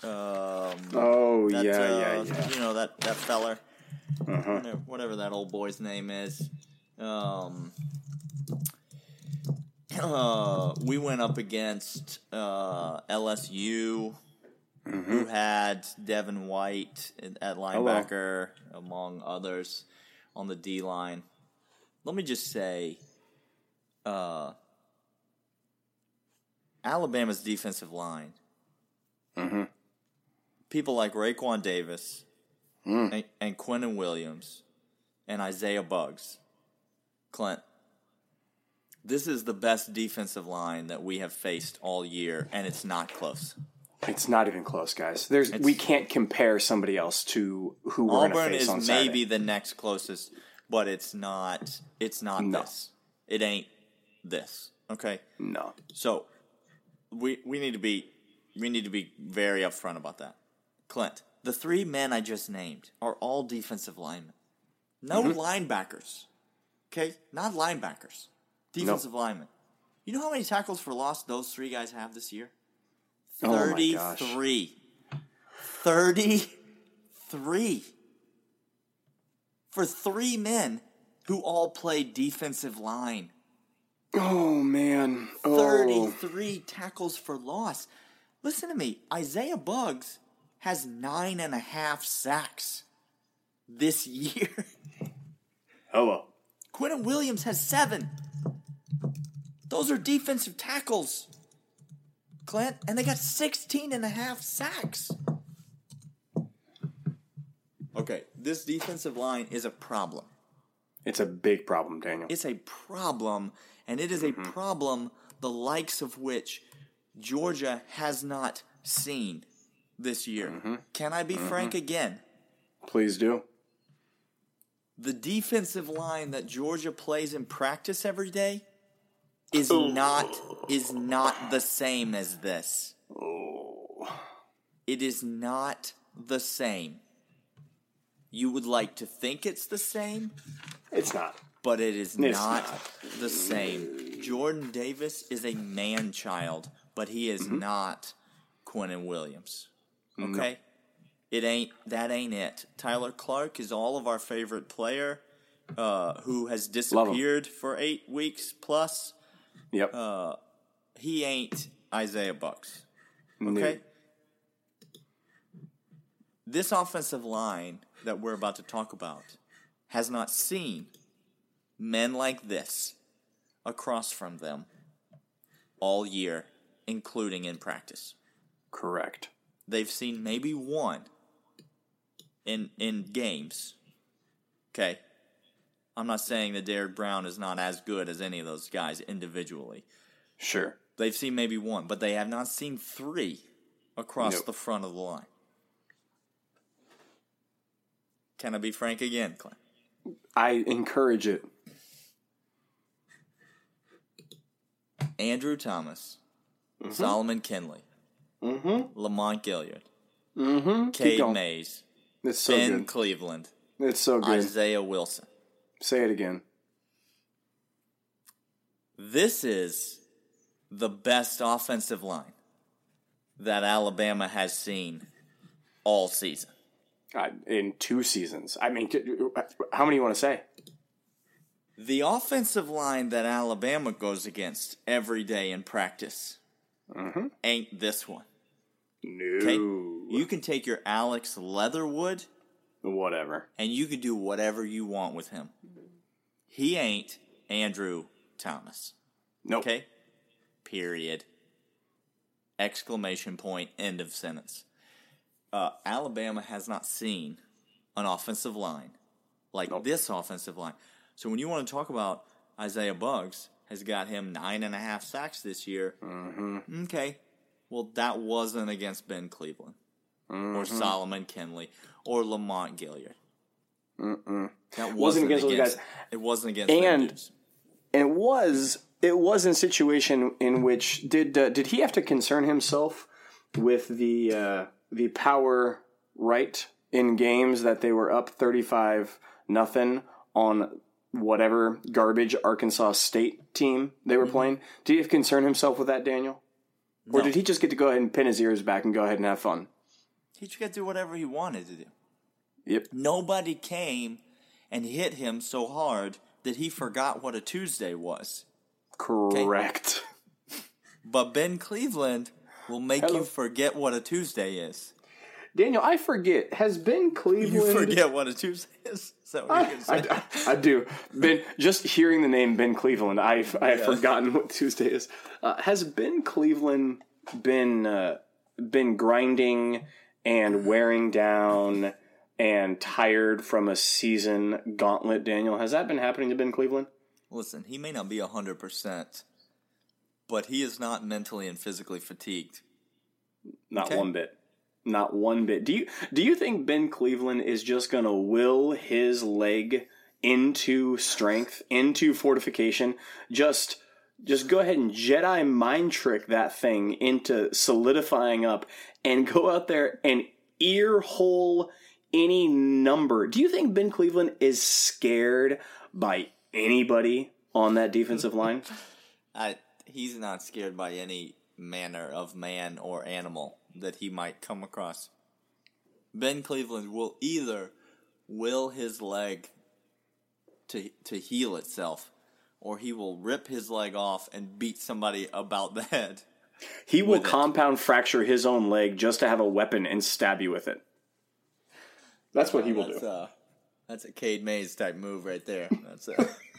Um, Oh that's, yeah, uh, yeah, yeah. You know that that feller. Uh-huh. Whatever, whatever that old boy's name is. Um, uh, we went up against uh, LSU, Mm-hmm. who had Devin White at linebacker, among others, on the D line. Let me just say, uh, Alabama's defensive line. Mhm. People like Raekwon Davis Mm. and, and Quinnen Williams and Isaiah Buggs. Clint, this is the best defensive line that we have faced all year, and it's not close. It's not even close, guys. There's It's- we can't compare somebody else to who we're going to Auburn face is on Saturday. maybe the next closest, but it's not. It's not No. this. It ain't this. Okay. no. So we we need to be we need to be very upfront about that. Clint, the three men I just named are all defensive linemen. No Mm-hmm. linebackers. Okay? Not linebackers. Defensive linemen. You know how many tackles for loss those three guys have this year? Oh my gosh. 33. 33. For three men who all play defensive line. Oh man. Oh. 33 tackles for loss. Listen to me. Isaiah Buggs has nine and a half sacks this year. Hello. Quinnen Williams has seven. Those are defensive tackles, Clint, and they got 16 and a half sacks. Okay, this defensive line is a problem. It's a big problem, Daniel. It's a problem, and it is a mm-hmm. problem the likes of which Georgia has not seen this year. Mm-hmm. Can I be frank mm-hmm. again? Please do. The defensive line that Georgia plays in practice every day is not is not the same as this. It is not the same. You would like to think it's the same, It's not. but it is It's not, the same. Jordan Davis is a man child, but he is not Quinnen Williams. Okay? It ain't that ain't it. Tyler Clark is all of our favorite player uh, who has disappeared for eight weeks plus. Yep. Uh, He ain't Isaiah Bucks. No. Okay? This offensive line that we're about to talk about has not seen men like this across from them all year, including in practice. Correct. They've seen maybe one in in games. Okay. I'm not saying that Derrick Brown is not as good as any of those guys individually. Sure. They've seen maybe one, but they have not seen three across Nope. the front of the line. Can I be frank again, Clint? I encourage it. Andrew Thomas, Solomon Kindley, Mm-hmm. Lamont Gaillard, Mm-hmm. Cade. Mays, It's so Ben good. Cleveland, It's so good. Isaiah Wilson. Say it again. This is the best offensive line that Alabama has seen all season. In two seasons. I mean, how many you want to say? The offensive line that Alabama goes against every day in practice Mm-hmm. ain't this one. No. Okay? You can take your Alex Leatherwood Whatever. and you can do whatever you want with him. He ain't Andrew Thomas. Nope. Okay? Period. exclamation point, end of sentence. Uh, Alabama has not seen an offensive line like Nope. this offensive line. So when you want to talk about Isaiah Buggs has got him nine and a half sacks this year, Mm-hmm. okay. Well, that wasn't against Ben Cleveland Mm-hmm. or Solomon Kindley or Lamont Gaillard. Mm-mm. That wasn't, Wasn't against those guys. It wasn't against And- And it was it was in a situation in which did uh, did he have to concern himself with the uh, the power right in games that they were up thirty five nothing on whatever garbage Arkansas State team they were mhm. playing? Did he concern himself with that, Daniel? Or did he just get to go ahead and pin his ears back and go ahead and have fun? He just got to do whatever he wanted to do. Yep. Nobody came and hit him so hard that he forgot what a Tuesday was. Correct. But Ben Cleveland will make Hello. you forget what a Tuesday is. Daniel, I forget. Has Ben Cleveland You forget what a Tuesday is? Is that what you're I, say? I- I do. Ben, just hearing the name Ben Cleveland, I've I've Yeah. forgotten what Tuesday is. Uh, has Ben Cleveland been uh, been grinding and wearing down and tired from a season gauntlet? Daniel, has that been happening to Ben Cleveland? Listen, he may not be 100%, but he is not mentally and physically fatigued. Not Okay. one bit. Not one bit. Do you do you think Ben Cleveland is just going to will his leg into strength, into fortification? Just just go ahead and Jedi mind trick that thing into solidifying up and go out there and ear hole any number. Do you think Ben Cleveland is scared by anybody on that defensive line? I, he's not scared by any manner of man or animal that he might come across. Ben Cleveland will either will his leg to to heal itself, or he will rip his leg off and beat somebody about the head. He will it. compound fracture his own leg just to have a weapon and stab you with it. That's what he will that's do. A, that's a Cade Mays type move right there. That's a.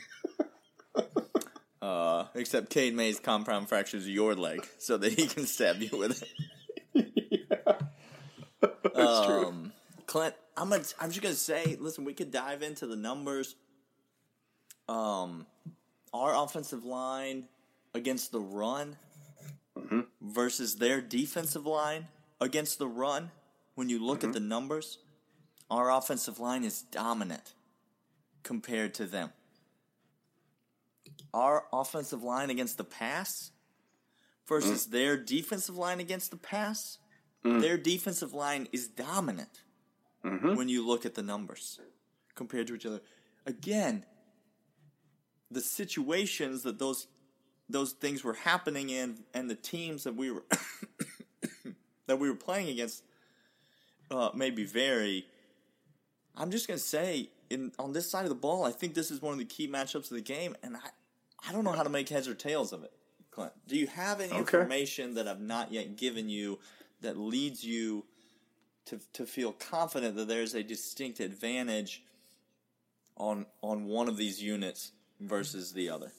Uh, except Cade Mays compound fractures your leg so that he can stab you with it. That's true. Um, Clint, I'm gonna, I'm just gonna say, listen, we could dive into the numbers. Um, our offensive line against the run Mm-hmm. versus their defensive line against the run. When you look Mm-hmm. at the numbers, our offensive line is dominant compared to them. Our offensive line against the pass versus mm. their defensive line against the pass, mm. their defensive line is dominant mm-hmm. when you look at the numbers compared to each other. Again, the situations that those those things were happening in and the teams that we were that we were playing against uh, maybe vary. I'm just gonna say in on this side of the ball, I think this is one of the key matchups of the game, and I I don't know how to make heads or tails of it. Clint, do you have any Okay. information that I've not yet given you that leads you to to feel confident that there's a distinct advantage on on one of these units versus the other?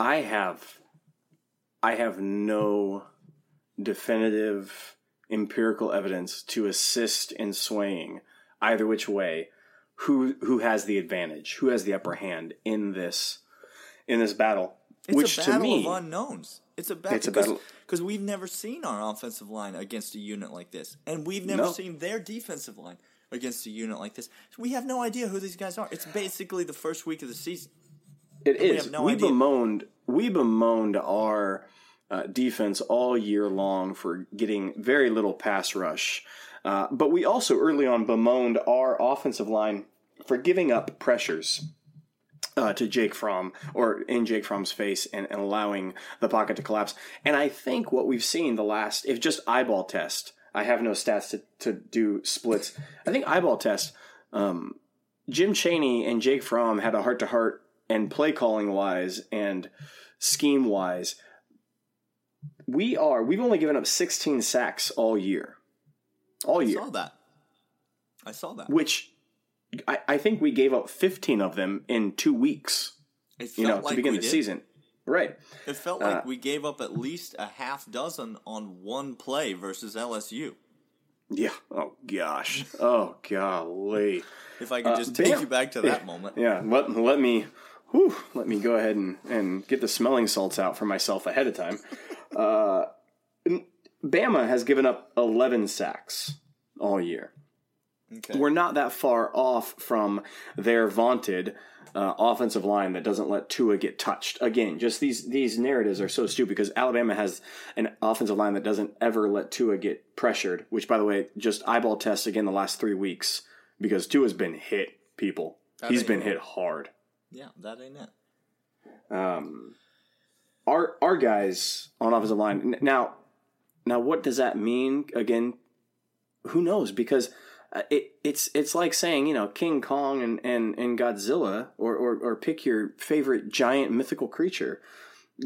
I have I have no definitive empirical evidence to assist in swaying either which way who who has the advantage, who has the upper hand in this in this battle. It's which a to battle me of unknowns. It's a battle. It's a battle- because we've never seen our offensive line against a unit like this, and we've never No. seen their defensive line against a unit like this. So we have no idea who these guys are. It's basically the first week of the season. It we is. have no we bemoaned we bemoaned our uh, defense all year long for getting very little pass rush, uh, but we also early on bemoaned our offensive line for giving up pressures. Uh, to Jake Fromm or in Jake Fromm's face and, and allowing the pocket to collapse. And I think what we've seen the last, if just eyeball test, I have no stats to, to do splits. I think eyeball test, um, Jim Chaney and Jake Fromm had a heart to heart and play calling wise and scheme wise. We are, we've only given up 16 sacks all year. All year. I saw that. I saw that. Which I, I think we gave up 15 of them in two weeks, It you know, felt to begin the did. season. Right. It felt like uh, we gave up at least a half dozen on one play versus LSU. Yeah. Oh gosh. Oh golly. if I could uh, just uh, take you back to that yeah, moment. Yeah. Let let me. Whew, let me go ahead and, and get the smelling salts out for myself ahead of time. Uh, Bama has given up 11 sacks all year. Okay. We're not that far off from their vaunted uh, offensive line that doesn't let Tua get touched. Again, just these these narratives are so stupid because Alabama has an offensive line that doesn't ever let Tua get pressured. Which, by the way, just eyeball tests again the last three weeks because Tua's been hit. People, that he's been hit hard. Yeah, that ain't it. Um, our our guys on offensive line now. Now, what does that mean? Again, who knows? Because uh, it, it's it's like saying you know King Kong and, and, and Godzilla or, or, or pick your favorite giant mythical creature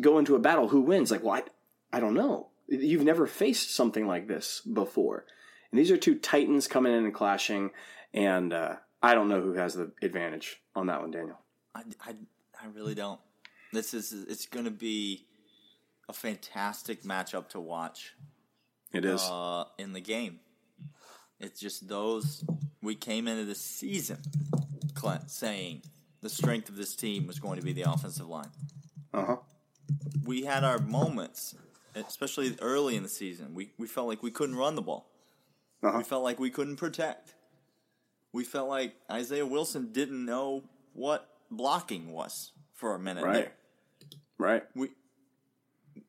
go into a battle who wins? Like well I, I don't know. You've never faced something like this before. And these are two titans coming in and clashing and uh, I don't know who has the advantage on that one Daniel. I, I, I really don't. This is it's going to be a fantastic matchup to watch it is. uh, in the game it's just those we came into the season, Clint, saying the strength of this team was going to be the offensive line. Uh huh. We had our moments, especially early in the season. We we felt like we couldn't run the ball. Uh-huh. We felt like we couldn't protect. We felt like Isaiah Wilson didn't know what blocking was for a minute right. there. Right. We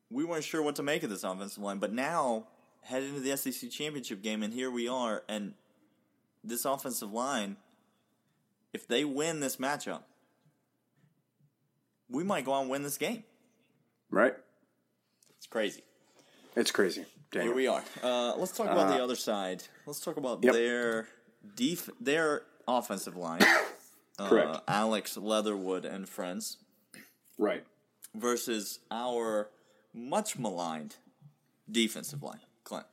we weren't sure what to make of this offensive line, but now head into the SEC championship game, and here we are. And this offensive line, if they win this matchup, we might go on and win this game. Right. It's crazy. It's crazy. Here we are. Uh, let's talk about uh, the other side. Let's talk about yep. their def- their offensive line. Correct. Uh, Alex Leatherwood and friends. Right. Versus our much maligned defensive line. Clint.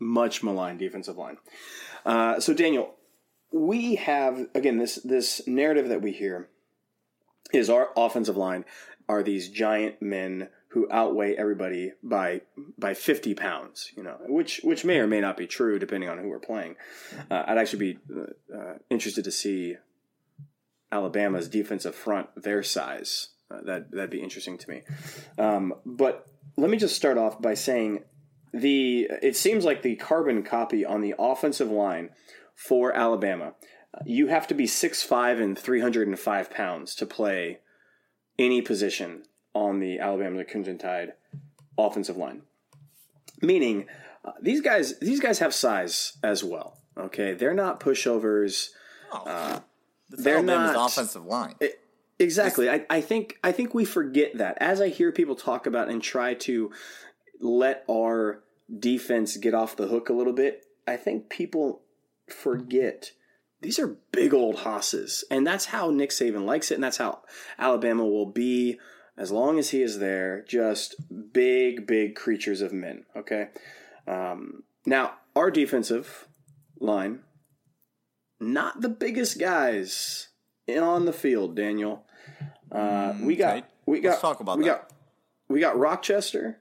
Much maligned defensive line. Uh, so Daniel, we have again this this narrative that we hear is our offensive line are these giant men who outweigh everybody by by 50 pounds you know which which may or may not be true depending on who we're playing uh, i'd actually be uh, uh interested to see alabama's defensive front their size uh, that that'd be interesting to me um, but let me just start off by saying the it seems like the carbon copy on the offensive line for Alabama. You have to be 6'5 and 305 pounds to play any position on the Alabama Crimson Tide offensive line. Meaning, uh, these guys these guys have size as well. Okay, they're not pushovers. Oh, uh, they're Alabama's not offensive line. It, exactly. I, I think I think we forget that as I hear people talk about and try to let our defense get off the hook a little bit, I think people forget these are big old hosses. And that's how Nick Saban likes it, and that's how Alabama will be as long as he is there. Just big, big creatures of men. Okay. Um, now, our defensive line, not the biggest guys on the field, Daniel. Uh, we got, okay. we got, Let's talk about we that. got, we got Rochester,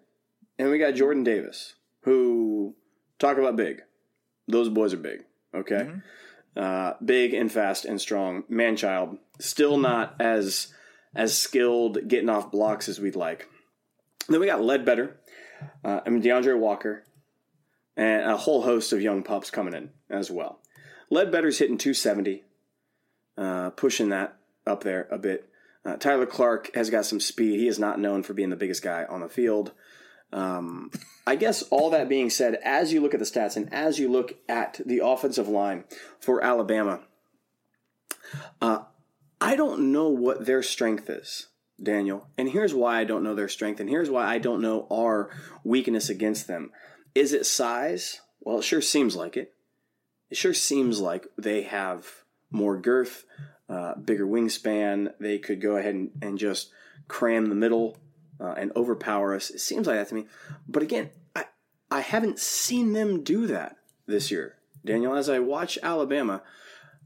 and we got Jordan Davis who talk about big. Those boys are big. Okay. Mm-hmm. Uh, big and fast and strong. Man child. Still not as as skilled getting off blocks as we'd like. Then we got Ledbetter. Uh, I mean D'Andre Walker. And a whole host of young pups coming in as well. Ledbetter's hitting 270, uh, pushing that up there a bit. Uh, Tyler Clark has got some speed. He is not known for being the biggest guy on the field. Um, I guess all that being said, as you look at the stats and as you look at the offensive line for Alabama, uh, I don't know what their strength is, Daniel. And here's why I don't know their strength, and here's why I don't know our weakness against them. Is it size? Well, it sure seems like it. It sure seems like they have more girth, uh, bigger wingspan. They could go ahead and, and just cram the middle uh, and overpower us. It seems like that to me. But again, I, I haven't seen them do that this year. Daniel, as I watch Alabama,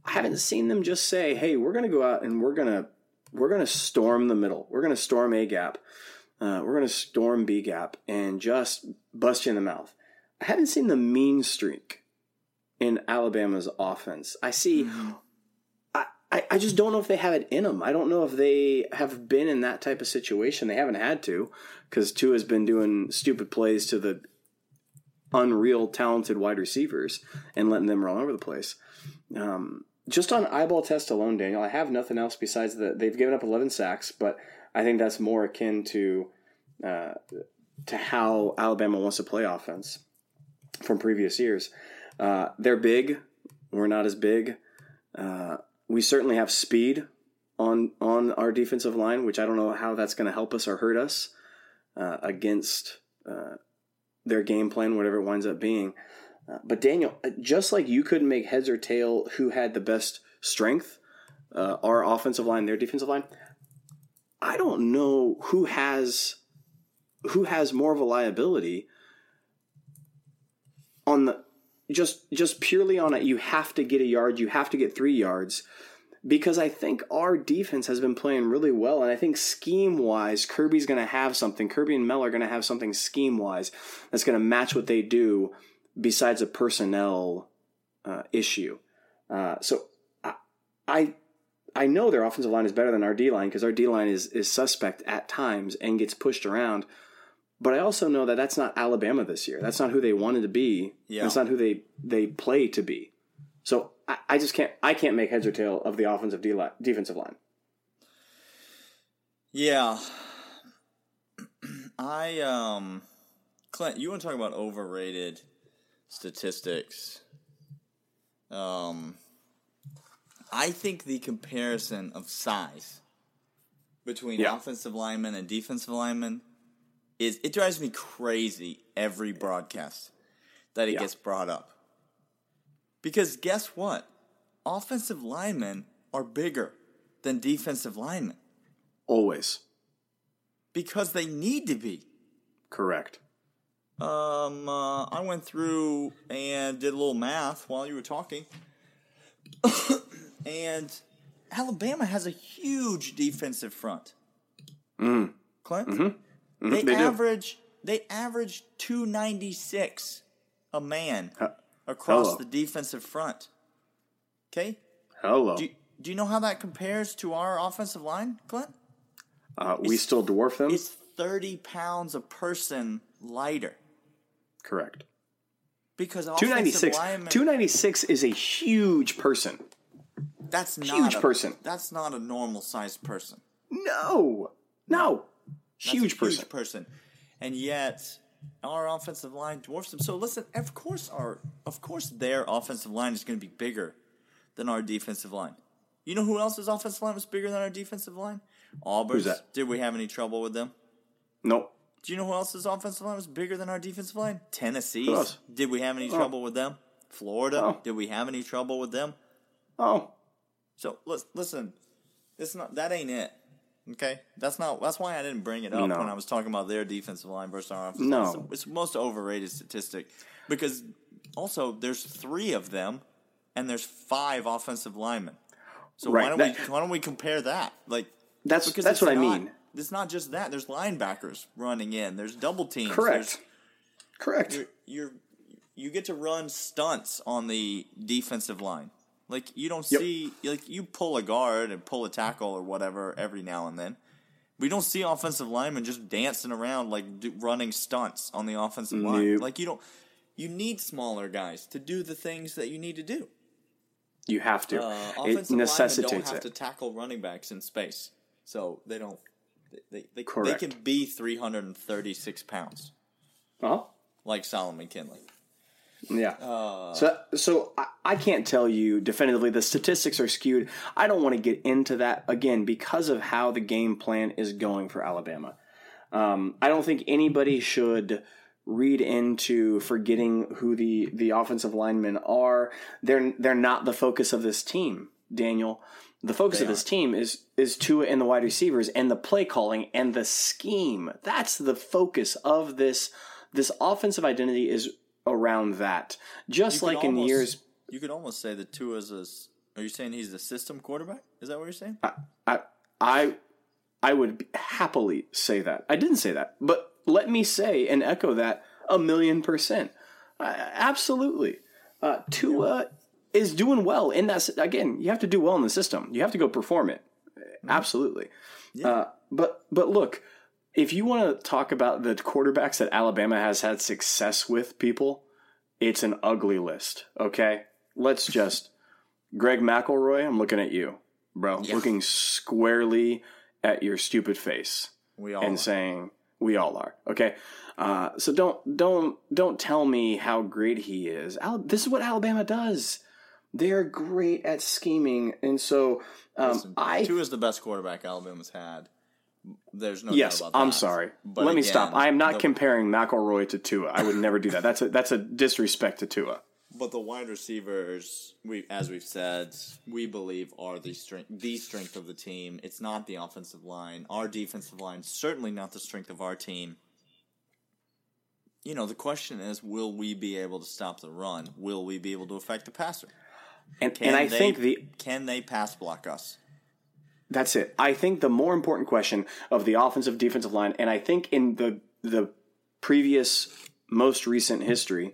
I haven't seen them just say, hey, we're going to go out and we're going to we're going to storm the middle. We're going to storm A gap. Uh, we're going to storm B gap and just bust you in the mouth. I haven't seen the mean streak in Alabama's offense. I see. I, I just don't know if they have it in them. I don't know if they have been in that type of situation. They haven't had to because Tua has been doing stupid plays to the unreal talented wide receivers and letting them run over the place. Um, just on eyeball test alone, Daniel, I have nothing else besides that they've given up 11 sacks, but I think that's more akin to uh, to how Alabama wants to play offense from previous years. Uh, they're big. We're not as big. Uh, we certainly have speed on on our defensive line, which I don't know how that's going to help us or hurt us uh, against uh, their game plan, whatever it winds up being. Uh, but Daniel, uh, just like you couldn't make heads or tail who had the best strength, uh, our offensive line, their defensive line, I don't know who has who has more of a liability on the just just purely on it. You have to get a yard, you have to get three yards because I think our defense has been playing really well. And I think scheme wise, Kirby's going to have something. Kirby and Mel are going to have something scheme wise that's going to match what they do besides a personnel uh, issue. Uh, so I, I, I know their offensive line is better than our D line because our D line is, is suspect at times and gets pushed around. But I also know that that's not Alabama this year. That's not who they wanted to be. Yeah. That's not who they, they play to be. So I, I just can't I can't make heads or tail of the offensive D line, defensive line. Yeah. I um Clint, you want to talk about overrated statistics? Um I think the comparison of size between yeah. offensive linemen and defensive linemen is it drives me crazy every broadcast that it yeah. gets brought up. Because guess what? Offensive linemen are bigger than defensive linemen. Always. Because they need to be. Correct. Um, uh, I went through and did a little math while you were talking. and Alabama has a huge defensive front. Mm. Clint? Mm-hmm. Mm-hmm. They, they, average do. they average 296 a man across Hello. the defensive front. Okay? Hello. Do, do you know how that compares to our offensive line, Clint? Uh, we still dwarf them? It's 30 pounds a person lighter. Correct. Because 296, linemen, 296 is a huge person. That's not huge a, person. That's not a normal sized person. No. No. Huge person. Huge person. And yet our offensive line dwarfs them. So listen, of course our of course their offensive line is going to be bigger than our defensive line. You know who else's offensive line was bigger than our defensive line? Auburn's. Did we have any trouble with them? Nope. Do you know who else's offensive line was bigger than our defensive line? Tennessee's. Did we have any oh. trouble with them? Florida. Oh. Did we have any trouble with them? Oh. So listen, it's not that ain't it. Okay, that's not. That's why I didn't bring it up no. when I was talking about their defensive line versus our offensive no. line. It's, it's the most overrated statistic because also there's three of them and there's five offensive linemen. So right. why don't that, we why don't we compare that? Like that's because that's what not, I mean. It's not just that. There's linebackers running in. There's double teams. Correct. Correct. You're, you're you get to run stunts on the defensive line. Like you don't yep. see like you pull a guard and pull a tackle or whatever every now and then. We don't see offensive linemen just dancing around like do, running stunts on the offensive nope. line. Like you don't. You need smaller guys to do the things that you need to do. You have to. Uh, offensive it necessitates don't have it. to tackle running backs in space, so they don't. They they, they can be three hundred and thirty six pounds. Oh, like Solomon Kindley. Yeah. Uh, so so I, I can't tell you definitively. The statistics are skewed. I don't want to get into that again because of how the game plan is going for Alabama. Um, I don't think anybody should read into forgetting who the the offensive linemen are. They're they're not the focus of this team, Daniel. The focus of this team is is Tua and the wide receivers and the play calling and the scheme. That's the focus of this this offensive identity is around that. Just like in years, you could almost say that Tua is a. Are you saying he's a system quarterback? Is that what you're saying? I, I, I I would happily say that. I didn't say that, but let me say and echo that a million percent. Uh, absolutely. Uh, Tua is doing well in that. Again, you have to do well in the system. You have to go perform it. Absolutely. Uh, but but look, if you want to talk about the quarterbacks that Alabama has had success with, people, it's an ugly list. Okay, let's just Greg McElroy. I'm looking at you, bro. Yeah. Looking squarely at your stupid face We all and are. saying we all are okay uh, so don't don't don't tell me how great he is Al- this is what alabama does they're great at scheming and so um, Listen, i Tua is the best quarterback Alabama's had. There's no yes doubt about that. i'm sorry But let me stop i am not the- comparing mcelroy to tua i would never do that that's a that's a disrespect to tua But the wide receivers, we as we've said, we believe are the strength the strength of the team. It's not the offensive line. Our defensive line certainly not the strength of our team. You know, the question is, will we be able to stop the run? Will we be able to affect the passer? and, Can and i they, think the can they pass block us? That's it. I think the more important question of the offensive defensive line, and I think in the the previous most recent history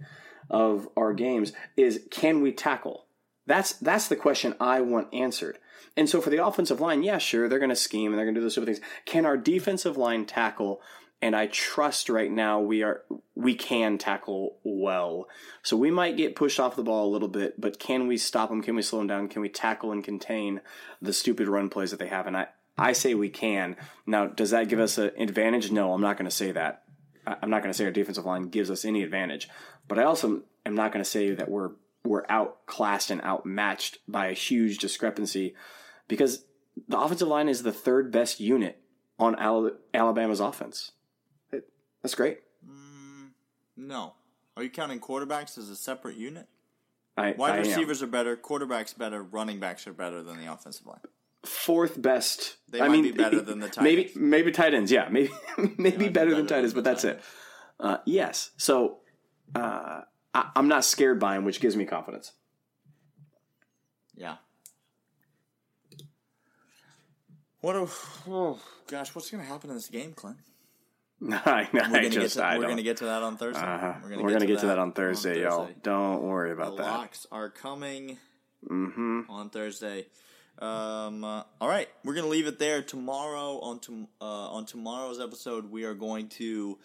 of our games is can we tackle? That's that's the question I want answered. And so for the offensive line, yeah, sure, they're going to scheme and they're going to do those sort of things. Can our defensive line tackle? And I trust right now we are we can tackle well. So we might get pushed off the ball a little bit, but can we stop them? Can we slow them down? Can we tackle and contain the stupid run plays that they have? And I I say we can. Now, does that give us an advantage? No, I'm not going to say that. I'm not going to say our defensive line gives us any advantage, but I also am not going to say that we're we're outclassed and outmatched by a huge discrepancy because the offensive line is the third best unit on Alabama's offense. That's great. No. Are you counting quarterbacks as a separate unit? I, Wide I am. receivers are better, quarterbacks better, running backs are better than the offensive line. fourth best. They I might mean, be better than the tight maybe ends. maybe tight ends. Yeah, maybe maybe be better than better tight ends, but that's it. Uh, yes. So uh, I, I'm not scared by him, which gives me confidence. Yeah. What a oh, gosh, what's going to happen in this game, Clint? I, We're I going to get just to, I we're going to get to that on Thursday. uh-huh. We're gonna get to that on Thursday, y'all. Don't worry The about that. locks are coming Mm-hmm. on Thursday. Um, uh, all right, we're gonna leave it there. Tomorrow on to, uh, on tomorrow's episode, we are going to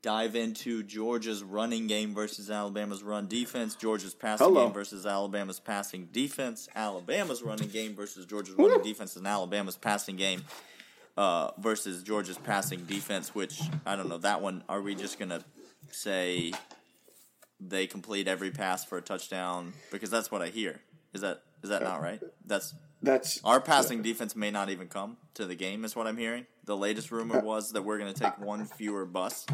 dive into Georgia's running game versus Alabama's run defense. Georgia's passing Hello. game versus Alabama's passing defense. Alabama's running game versus Georgia's running defense, and Alabama's passing game uh, versus Georgia's passing defense. Which I don't know that one. Are we just gonna say they complete every pass for a touchdown? Because that's what I hear. Is that is that not right? That's That's our passing defense may not even come to the game, is what I'm hearing. The latest rumor was that we're going to take one fewer bus.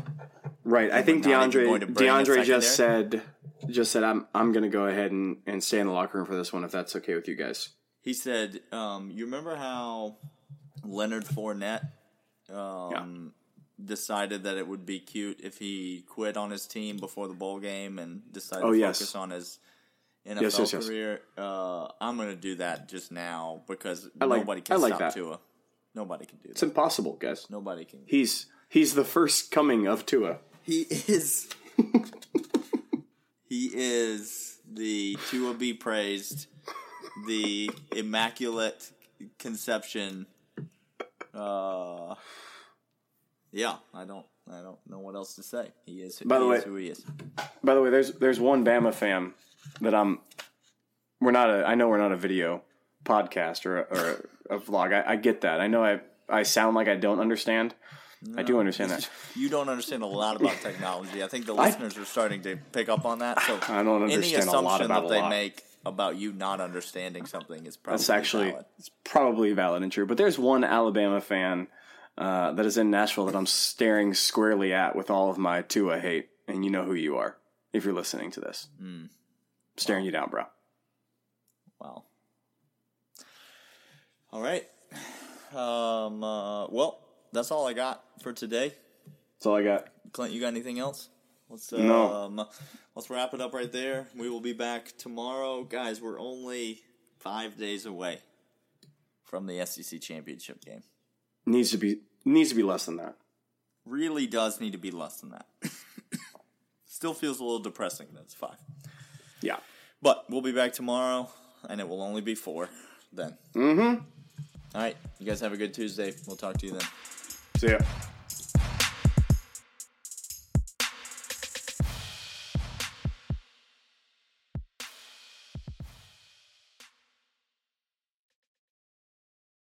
right. I think D'Andre going to bring a D'Andre just said just said I'm I'm gonna go ahead and, and stay in the locker room for this one if that's okay with you guys. He said, um, "You remember how Leonard Fournette um, decided that it would be cute if he quit on his team before the bowl game and decided Oh, to yes. focus on his NFL Yes, yes, career? Uh, I'm going to do that just now because like- nobody can like stop that. Tua. Nobody can do that. It's impossible, guys. Nobody can. He's he's the first coming of Tua. He is. he is the Tua be praised, the immaculate conception. Uh, yeah, I don't, I don't know what else to say. He is. By the he way- who he is. By the way, there's there's one Bama fan that I'm. We're not a. I know we're not a video podcast or a, or a, a vlog. I, I get that. I know I I sound like I don't understand. I do understand that. You don't understand a lot about technology. I think the listeners are starting to pick up on that. So I don't any understand a assumption lot about that a they lot. make about you not understanding something is probably That's actually valid. it's probably valid and true. But there's one Alabama fan uh, that is in Nashville that I'm staring squarely at with all of my Tua hate, and you know who you are if you're listening to this. Hmm. Staring you down, bro. Wow. All right. Um, uh, well, that's all I got for today. That's all I got. Clint, you got anything else? Let's No. um, let's wrap it up right there. We will be back tomorrow, guys. We're only five days away from the SEC championship game. needs to be needs to be less than that. Really does need to be less than that. Still feels a little depressing. That's five. Yeah. But we'll be back tomorrow, and it will only be four then. Mm-hmm. All right. You guys have a good Tuesday. We'll talk to you then. See ya.